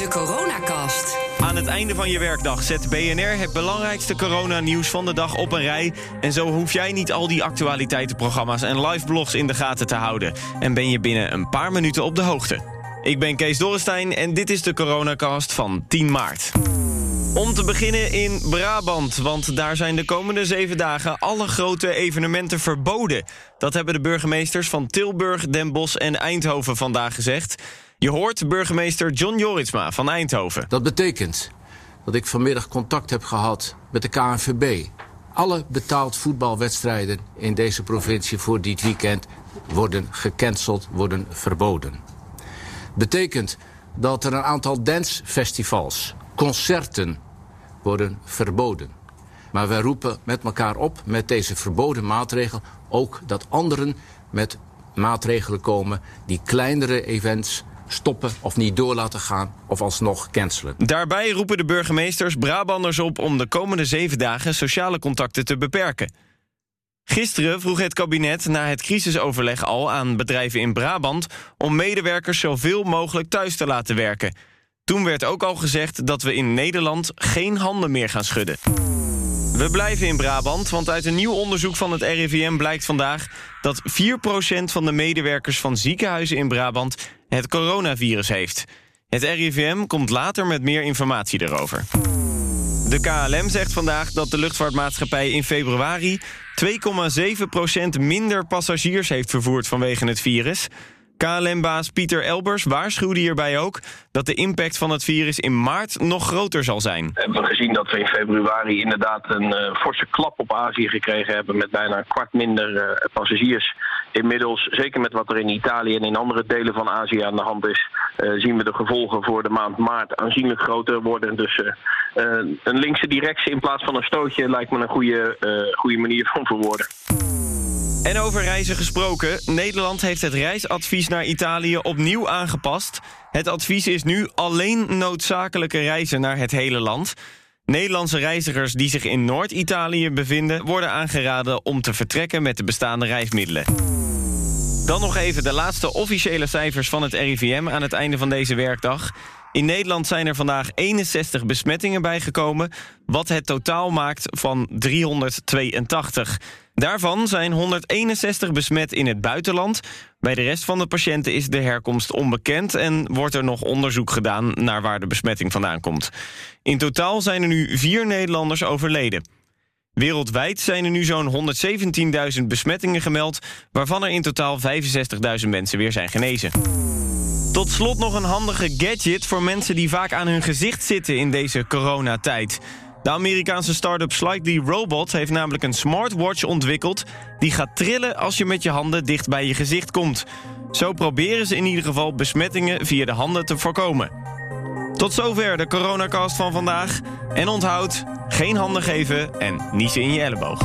De Coronacast. Aan het einde van je werkdag zet BNR het belangrijkste coronanieuws van de dag op een rij. En zo hoef jij niet al die actualiteitenprogramma's en live blogs in de gaten te houden. En ben je binnen een paar minuten op de hoogte. Ik ben Kees Dorrestein en dit is de Coronacast van 10 maart. Om te beginnen in Brabant, want daar zijn de komende zeven dagen alle grote evenementen verboden. Dat hebben de burgemeesters van Tilburg, Den Bosch en Eindhoven vandaag gezegd. Je hoort burgemeester John Joritsma van Eindhoven. Dat betekent dat ik vanmiddag contact heb gehad met de KNVB. Alle betaald voetbalwedstrijden in deze provincie voor dit weekend worden gecanceld, worden verboden. Betekent dat er een aantal dancefestivals, concerten worden verboden. Maar wij roepen met elkaar op met deze verboden maatregel ook dat anderen met maatregelen komen die kleinere events stoppen of niet door laten gaan of alsnog cancelen. Daarbij roepen de burgemeesters Brabanders op om de komende zeven dagen sociale contacten te beperken. Gisteren vroeg het kabinet na het crisisoverleg al aan bedrijven in Brabant om medewerkers zoveel mogelijk thuis te laten werken. Toen werd ook al gezegd dat we in Nederland geen handen meer gaan schudden. We blijven in Brabant, want uit een nieuw onderzoek van het RIVM blijkt vandaag dat 4% van de medewerkers van ziekenhuizen in Brabant het coronavirus heeft. Het RIVM komt later met meer informatie erover. De KLM zegt vandaag dat de luchtvaartmaatschappij in februari 2,7% minder passagiers heeft vervoerd vanwege het virus. KLM-baas Pieter Elbers waarschuwde hierbij ook dat de impact van het virus in maart nog groter zal zijn. We hebben gezien dat we in februari inderdaad een uh, forse klap op Azië gekregen hebben met bijna een kwart minder uh, passagiers. Inmiddels, zeker met wat er in Italië en in andere delen van Azië aan de hand is, uh, zien we de gevolgen voor de maand maart aanzienlijk groter worden. Dus een linkse directie in plaats van een stootje lijkt me een goede, goede manier van verwoorden. En over reizen gesproken. Nederland heeft het reisadvies naar Italië opnieuw aangepast. Het advies is nu alleen noodzakelijke reizen naar het hele land. Nederlandse reizigers die zich in Noord-Italië bevinden... worden aangeraden om te vertrekken met de bestaande reismiddelen. Dan nog even de laatste officiële cijfers van het RIVM aan het einde van deze werkdag. In Nederland zijn er vandaag 61 besmettingen bijgekomen... wat het totaal maakt van 382. Daarvan zijn 161 besmet in het buitenland. Bij de rest van de patiënten is de herkomst onbekend... en wordt er nog onderzoek gedaan naar waar de besmetting vandaan komt. In totaal zijn er nu vier Nederlanders overleden. Wereldwijd zijn er nu zo'n 117.000 besmettingen gemeld... waarvan er in totaal 65.000 mensen weer zijn genezen. Tot slot nog een handige gadget voor mensen die vaak aan hun gezicht zitten in deze coronatijd. De Amerikaanse start-up Slightly Robot heeft namelijk een smartwatch ontwikkeld... die gaat trillen als je met je handen dicht bij je gezicht komt. Zo proberen ze in ieder geval besmettingen via de handen te voorkomen. Tot zover de coronacast van vandaag. En onthoud, geen handen geven en niezen in je elleboog.